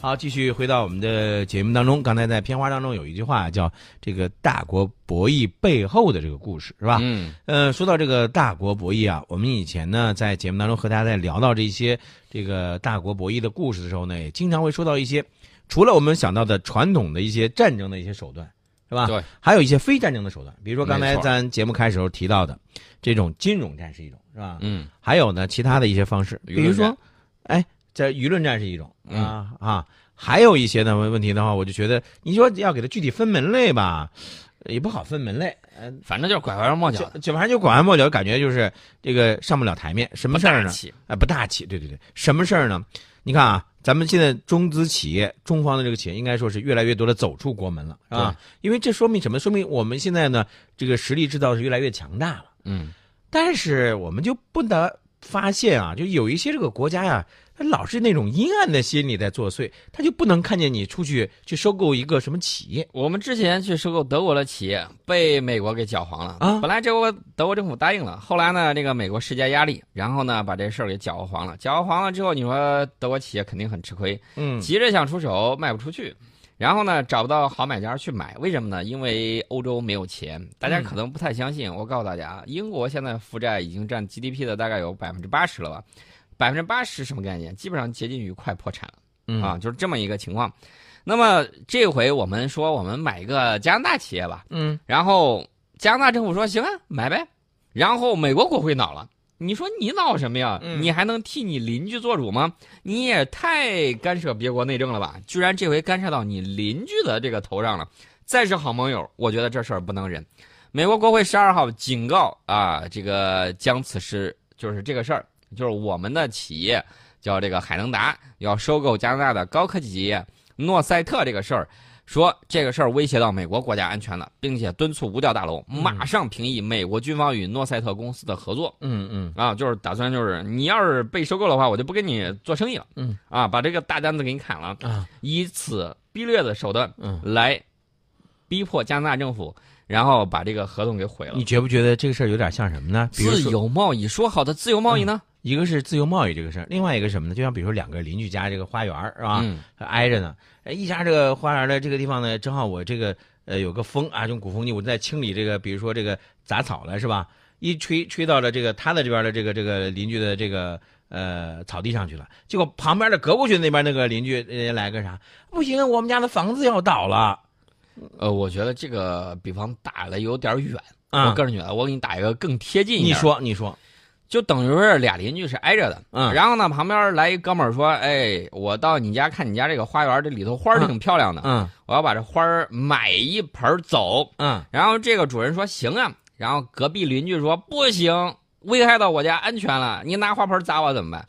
好，继续回到我们的节目当中。刚才在片花当中有一句话叫“这个大国博弈背后的这个故事”，是吧？嗯，呃，说到这个大国博弈啊，我们以前呢在节目当中和大家在聊到这些这个大国博弈的故事的时候呢，也经常会说到一些除了我们想到的传统的一些战争的一些手段，是吧？对，还有一些非战争的手段，比如说刚才咱节目开始时候提到的这种金融战是一种，是吧？嗯，还有呢，其他的一些方式，比如说，哎，这舆论战是一种嗯啊啊，还有一些呢问题的话，我就觉得你说要给它具体分门类吧，也不好分门类，呃，反正就是拐弯抹角就，反正就拐弯抹角，感觉就是这个上不了台面，什么事儿呢？不大气，对对对，什么事儿呢？你看啊，咱们现在中资企业、中方的这个企业，应该说是越来越多的走出国门了，是吧？因为这说明什么？说明我们现在呢，这个实力制造是越来越强大了。嗯，但是我们就不得发现啊，就有一些这个国家呀、他老是那种阴暗的心理在作祟，他就不能看见你出去去收购一个什么企业。我们之前去收购德国的企业，被美国给搅黄了啊本来这国德国政府答应了，后来呢，这个美国施加压力，然后呢，把这事儿给搅和黄了。搅和黄了之后，你说德国企业肯定很吃亏，嗯急着想出手，卖不出去。然后呢，找不到好买家去买，为什么呢？因为欧洲没有钱。大家可能不太相信，我告诉大家，英国现在负债已经占 GDP 的大概有百分之八十了吧？百分之八十什么概念？基本上接近于快破产了。嗯啊，就是这么一个情况。那么这回我们说我们买一个加拿大企业吧，嗯然后加拿大政府说行啊，买呗。然后美国国会恼了，你说你闹什么呀？嗯你还能替你邻居做主吗？你也太干涉别国内政了吧？居然这回干涉到你邻居的这个头上了。再是好盟友，我觉得这事儿不能忍。美国国会十二号警告啊，这个将此事就是这个事儿，就是我们的企业叫这个海能达要收购加拿大的高科技企业诺赛特这个事儿，说这个事儿威胁到美国国家安全了，并且敦促五角大楼马上平议美国军方与诺赛特公司的合作。嗯嗯啊，就是打算就是你要是被收购的话，我就不跟你做生意了。嗯，啊，把这个大单子给你砍了，啊以此逼掠的手段嗯，来逼迫加拿大政府，然后把这个合同给毁了你。觉不觉得这个事儿有点像什么呢？自，由贸易说好的自由贸易呢？一个是自由贸易这个事儿，另外一个是什么呢？就像比如说两个邻居家这个花园儿是吧？嗯挨着呢，哎，一家这个花园的这个地方呢，正好我这个呃有个风啊，用鼓风机我在清理这个，比如说这个杂草了是吧？一吹吹到了这个他的这边的这个这个邻居的这个呃草地上去了，结果旁边的隔过去那边那个邻居人家来个啥？不行，我们家的房子要倒了呃，我觉得这个比方打的有点远。啊！我个人觉得，我给你打一个更贴近一点你。，说你说，就等于是俩邻居是挨着的。嗯然后呢，旁边来一哥们儿说：“哎，我到你家看你家这个花园，这里头花儿挺漂亮的，嗯我要把这花儿买一盆走。”嗯然后这个主人说行啊，然后隔壁邻居说不行，危害到我家安全了，你拿花盆砸我怎么办？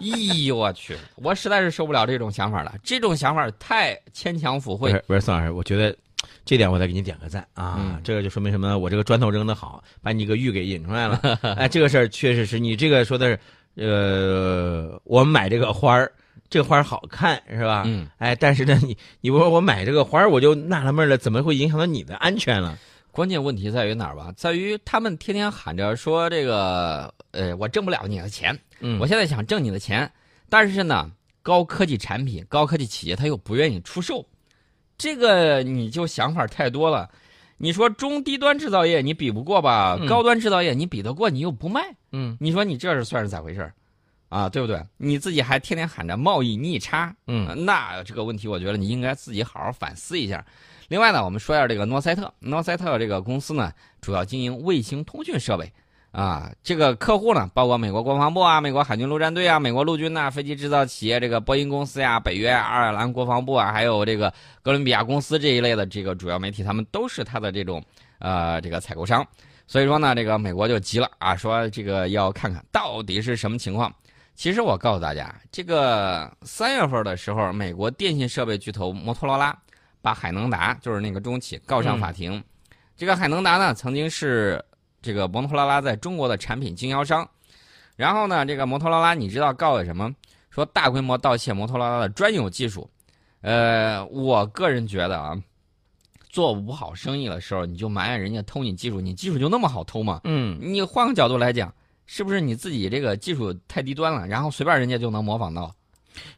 咦 呦我去，我实在是受不了这种想法了，这种想法太牵强附会。不是不是，宋老师，我觉得这点我再给你点个赞啊！嗯这个就说明什么呢？我这个砖头扔的好，把你个玉给引出来了。哎，这个事儿确实是你这个说的是，呃，我买这个花儿，这个花儿好看是吧？嗯，哎，但是呢，你你不说我买这个花儿，我就纳了闷了，怎么会影响到你的安全了？关键问题在于哪儿吧？在于他们天天喊着说这个，呃，我挣不了你的钱，嗯我现在想挣你的钱，但是呢，高科技产品、高科技企业他又不愿意出售，这个你就想法太多了。你说中低端制造业你比不过吧？嗯高端制造业你比得过，你又不卖，嗯你说你这是算是咋回事儿啊？对不对？你自己还天天喊着贸易逆差，嗯呃那这个问题，我觉得你应该自己好好反思一下。另外呢，我们说一下这个诺赛特，诺赛特这个公司呢，主要经营卫星通讯设备，啊，这个客户呢，包括美国国防部啊、美国海军陆战队啊、美国陆军呐、飞机制造企业这个波音公司呀、北约、爱尔兰国防部啊，还有这个哥伦比亚公司这一类的这个主要媒体，他们都是他的这种呃这个采购商。所以说呢，这个美国就急了啊，说这个要看看到底是什么情况。其实我告诉大家，这个三月份的时候，美国电信设备巨头摩托罗拉把海能达，就是那个中企告上法庭。这个海能达呢，曾经是这个摩托罗拉在中国的产品经销商。然后呢，这个摩托罗拉，你知道告的什么？说大规模盗窃摩托罗拉的专有技术。呃，我个人觉得啊，做不好生意的时候，你就埋怨人家偷你技术，你技术就那么好偷吗？嗯你换个角度来讲，是不是你自己这个技术太低端了，然后随便人家就能模仿到？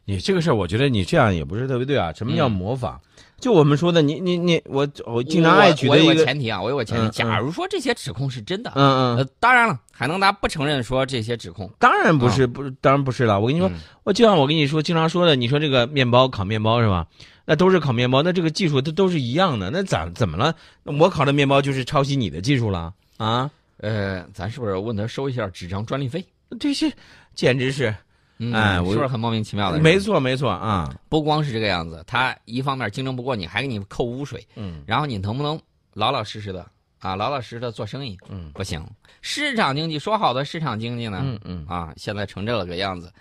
你这个事儿，我觉得你这样也不是特别对啊。什么叫嗯模仿？就我们说的，你你你，我我经常爱举的一个，前提啊，我有个前提，嗯假如说这些指控是真的，嗯嗯，呃，当然了，海能达不承认说这些指控。当然不是，不是，当然不是了。我跟你说，嗯我就像我跟你说，经常说的，你说这个面包烤面包是吧？那都是烤面包，那这个技术它都是一样的，那咋怎么了？我烤的面包就是抄袭你的技术了啊？呃，咱是不是问他收一下纸张专利费？这些简直是，嗯哎我是不是很莫名其妙的？没，错没错啊，不光是这个样子，他一方面竞争不过你，还给你扣污水，嗯然后你能不能老老实实的啊，老老实实的做生意？嗯不行，市场经济说好的市场经济呢？嗯嗯啊，现在成这了个样子。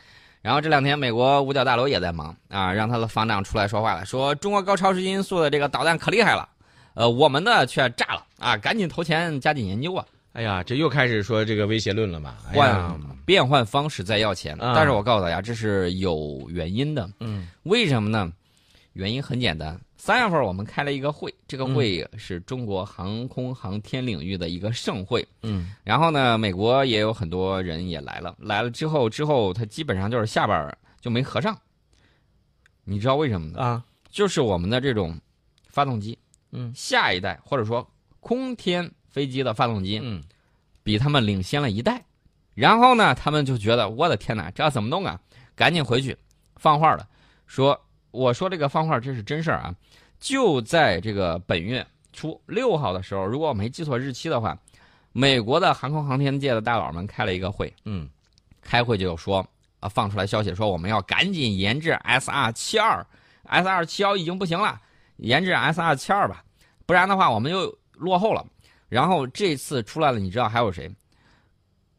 然后这两天，美国五角大楼也在忙啊，让他的防长出来说话了，说中国高超音速的这个导弹可厉害了，呃，我们的却炸了啊，赶紧投钱加紧研究啊，哎呀，这又开始说这个威胁论了嘛？哎换变换方式再要钱。啊但是我告诉大家，这是有原因的，嗯为什么呢？原因很简单，三月份我们开了一个会，这个会是中国航空航天领域的一个盛会。嗯然后呢，美国也有很多人也来了，来了之后之后，他基本上就是下边就没合上。你知道为什么呢？啊就是我们的这种发动机，嗯下一代或者说空天飞机的发动机，嗯。比他们领先了一代。然后呢，他们就觉得我的天哪，这怎么弄啊？赶紧回去放话了，说我说这个放话这是真事儿啊，就在这个本月初六号的时候，如果我没记错日期的话，美国的航空航天界的大佬们开了一个会，嗯。开会就说啊，放出来消息说我们要赶紧研制 S R 七二，S R 七幺已经不行了，研制 S R 七二吧，不然的话我们又落后了。然后这次出来了，你知道还有谁？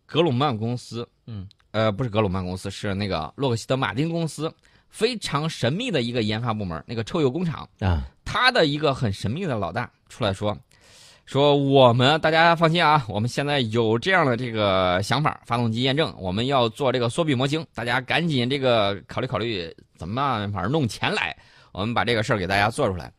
格鲁曼公司，嗯，呃，不是格鲁曼公司，是那个洛克希德马丁公司，非常神秘的一个研发部门，那个臭鼬工厂，啊他的一个很神秘的老大出来说，说我们大家放心啊，我们现在有这样的这个想法，发动机验证，我们要做这个缩比模型，大家赶紧这个考虑考虑怎么办法弄钱来，我们把这个事儿给大家做出来。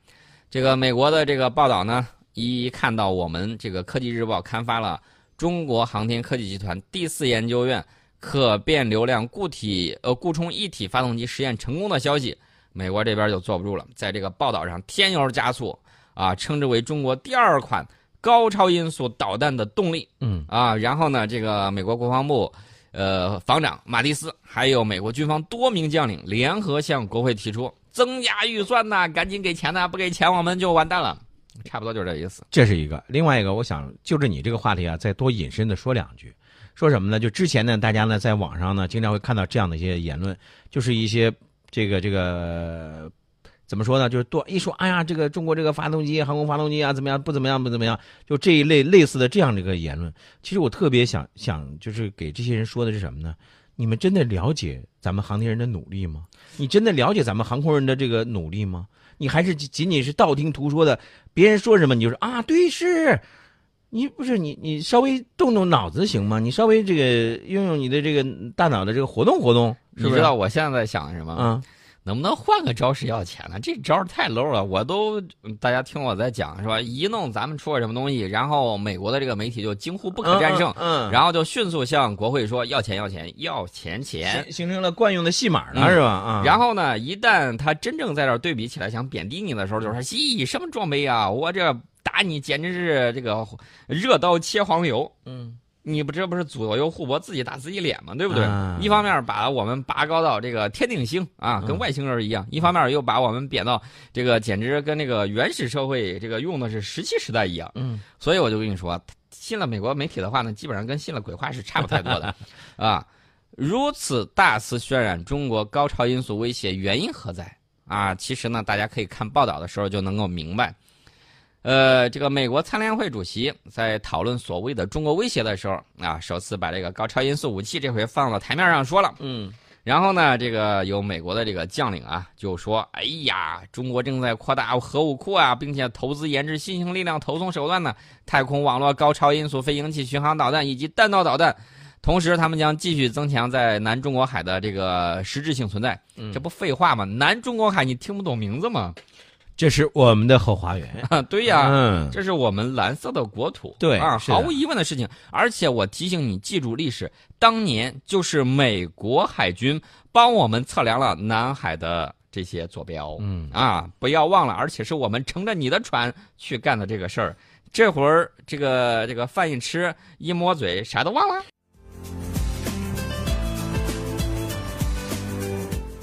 这个美国的这个报道呢，一看到我们这个科技日报刊发了中国航天科技集团第四研究院可变流量固体呃固充一体发动机实验成功的消息，美国这边就坐不住了，在这个报道上添油加醋啊，称之为中国第二款高超音速导弹的动力嗯啊。然后呢，这个美国国防部呃防长马蒂斯，还有美国军方多名将领联合向国会提出增加预算呐，赶紧给钱呐，不给钱我们就完蛋了。差不多就是这意思。这是一个，另外一个，我想就着你这个话题啊，再多引申的说两句。说什么呢？就之前呢，大家呢在网上呢经常会看到这样的一些言论，就是一些这个这个怎么说呢？就是多一说，哎呀，这个中国这个发动机、航空发动机啊，怎么样？不怎么样，不怎么样？就这一类类似的这样的一个言论，其实我特别想想，就是给这些人说的是什么呢？你们真的了解咱们航天人的努力吗？你真的了解咱们航空人的这个努力吗？你还是仅仅仅是道听途说的，别人说什么你就说啊，对是。你不是你，你稍微动动脑子行吗？你稍微这个用用你的这个大脑的这个活动活动，是不是？你知道我现在在想什么？啊，能不能换个招式要钱呢？这招太 low 了，我都大家听我在讲是吧？一弄咱们出了什么东西，然后美国的这个媒体就惊呼不可战胜，嗯，嗯然后就迅速向国会说要钱要钱要钱钱。形形成了惯用的戏码了，嗯是吧？啊，然后呢，一旦他真正在这儿对比起来想贬低你的时候，就说：“咦，什么装备啊？我这打你简直是这个热刀切黄油。”嗯你不这不是左右互搏，自己打自己脸吗？对不对？啊一方面把我们拔高到这个天顶星啊，跟嗯外星人一样；一方面又把我们贬到这个简直跟那个原始社会这个用的是石器时代一样。嗯所以我就跟你说，信了美国媒体的话呢，基本上跟信了鬼话是差不太多的 啊。如此大肆渲染中国高超音速威胁，原因何在啊？其实呢，大家可以看报道的时候就能够明白。呃，这个美国参联会主席在讨论所谓的中国威胁的时候啊，首次把这个高超音速武器这回放到台面上说了。嗯然后呢，这个有美国的这个将领啊，就说：“哎呀，中国正在扩大核武库啊，并且投资研制新型力量投送手段呢，太空网络、高超音速飞行器、巡航导弹以及弹道导弹。同时，他们将继续增强在南中国海的这个实质性存在。嗯这不废话吗？南中国海你听不懂名字吗？这是我们的后花园啊。对呀，嗯，这是我们蓝色的国土，啊，对啊毫无疑问的事情。而且我提醒你，记住历史，当年就是美国海军帮我们测量了南海的这些坐标。嗯啊，不要忘了，而且是我们乘着你的船去干的这个事儿。这会儿这个这个饭一吃，一摸嘴，啥都忘了。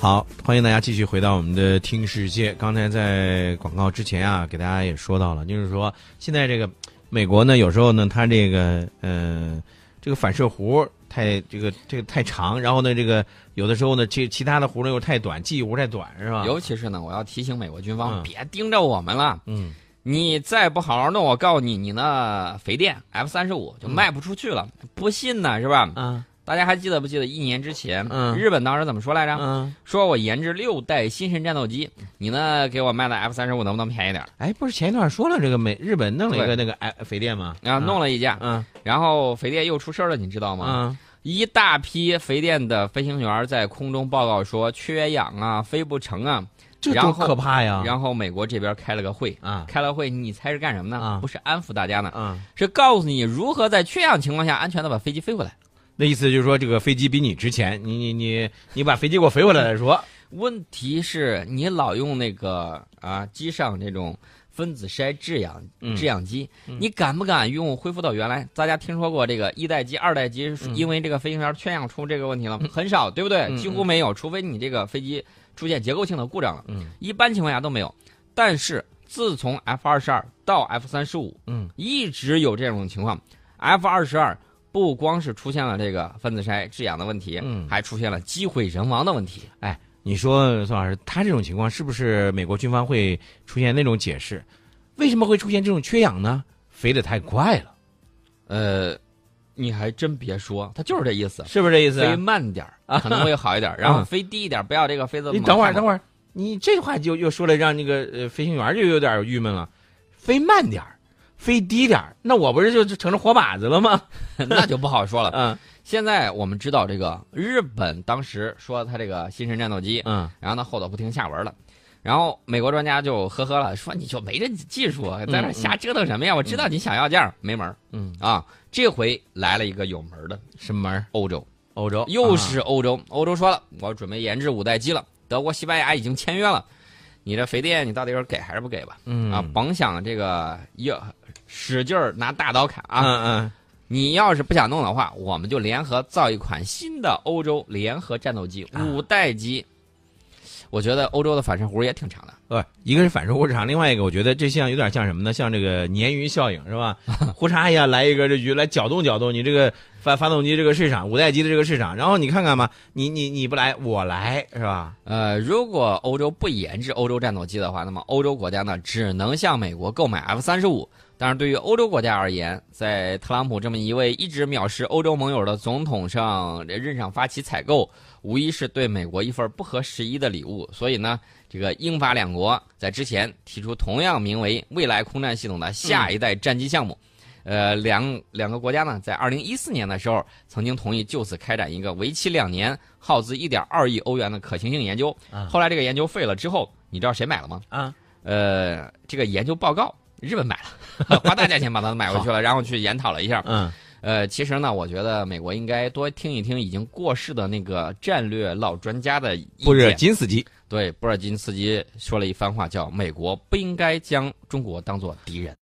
好，欢迎大家继续回到我们的听世界。刚才在广告之前啊，给大家也说到了，就是说现在这个美国呢，有时候呢，它这个呃这个反射弧太这个这个太长，然后呢，这个有的时候呢，其其他的弧呢又太短，记忆弧太短，是吧？尤其是呢，我要提醒美国军方，嗯别盯着我们了。嗯你再不好好弄，我告诉你，你那肥电 F 三十五就卖不出去了。不信呢，是吧？啊大家还记得不记得一年之前，嗯日本当时怎么说来着？嗯，说我研制六代新神战斗机，你呢给我卖的 F 三十五能不能便宜点儿？哎，不是前一段说了这个美日本弄了一个那个哎肥电吗？然后弄了一架，嗯然后肥电又出事儿了，你知道吗？嗯一大批肥电的飞行员在空中报告说缺氧啊，飞不成啊。这多可怕呀！然后美国这边开了个会，啊开了会，你猜是干什么呢？啊不是安抚大家呢，啊，是告诉你如何在缺氧情况下安全的把飞机飞回来。那意思就是说这个飞机比你值钱，你你你你把飞机给我飞回来再说。问题是你老用那个啊机上这种分子筛制氧嗯制氧机，嗯你敢不敢用恢复到原来？大家听说过这个一代机、二代机，嗯因为这个飞行员缺氧出这个问题了吗？很少，对不对？嗯几乎没有，除非你这个飞机出现结构性的故障了，嗯一般情况下都没有。但是自从 F 二十二到 F 三十五，嗯一直有这种情况。F 二十二不光是出现了这个分子筛制氧的问题，嗯还出现了机毁人亡的问题。哎你说宋老师，他这种情况是不是美国军方会出现那种解释？为什么会出现这种缺氧呢？飞得太快了，呃，你还真别说，他就是这意思。是不是这意思？飞慢点儿可能会好一点儿，然后飞低一点，不要这个飞得你等会儿，等会儿，你这话就又说了，让那个呃飞行员就有点郁闷了。飞慢点儿，飞低点儿，那我不是就就成了活靶子了吗？那就不好说了。嗯现在我们知道，这个日本当时说他这个新神战斗机，嗯然后呢后头不听下文了，然后美国专家就呵呵了，说你就没这技术，在那瞎折腾什么呀？我知道你想要这样，没门儿嗯，啊！这回来了一个有门儿的什么门儿？欧洲，欧洲又是欧洲，欧洲说了，我准备研制五代机了，德国、西班牙已经签约了，你这肥电你到底是给还是不给吧？嗯啊，甭想这个要使劲儿拿大刀砍啊！嗯嗯你要是不想弄的话，我们就联合造一款新的欧洲联合战斗机啊五代机。我觉得欧洲的反射弧也挺长的。不，一个是反射弧长，另外一个我觉得这像有点像什么呢？像这个鲶鱼效应是吧？胡嚓一下来一个这鱼来搅动搅动你这个发发动机这个市场，五代机的这个市场，然后你看看吧，你你你不来我来是吧？呃，如果欧洲不研制欧洲战斗机的话，那么欧洲国家呢只能向美国购买 F 三十五。但是对于欧洲国家而言，在特朗普这么一位一直藐视欧洲盟友的总统上任上发起采购，无疑是对美国一份不合时宜的礼物。所以呢，这个英法两国在之前提出同样名为“未来空战系统”的下一代战机项目。呃，两两个国家呢，在二零一四年的时候，曾经同意就此开展一个为期两年、耗资一点二亿欧元的可行性研究。啊后来这个研究废了之后，你知道谁买了吗？啊，呃，这个研究报告日本买了，花大价钱把它买回去了，然后去研讨了一下。嗯呃，其实呢，我觉得美国应该多听一听已经过世的那个战略老专家的意布热见。金斯基。对，布尔津斯基说了一番话，叫“美国不应该将中国当做敌人”。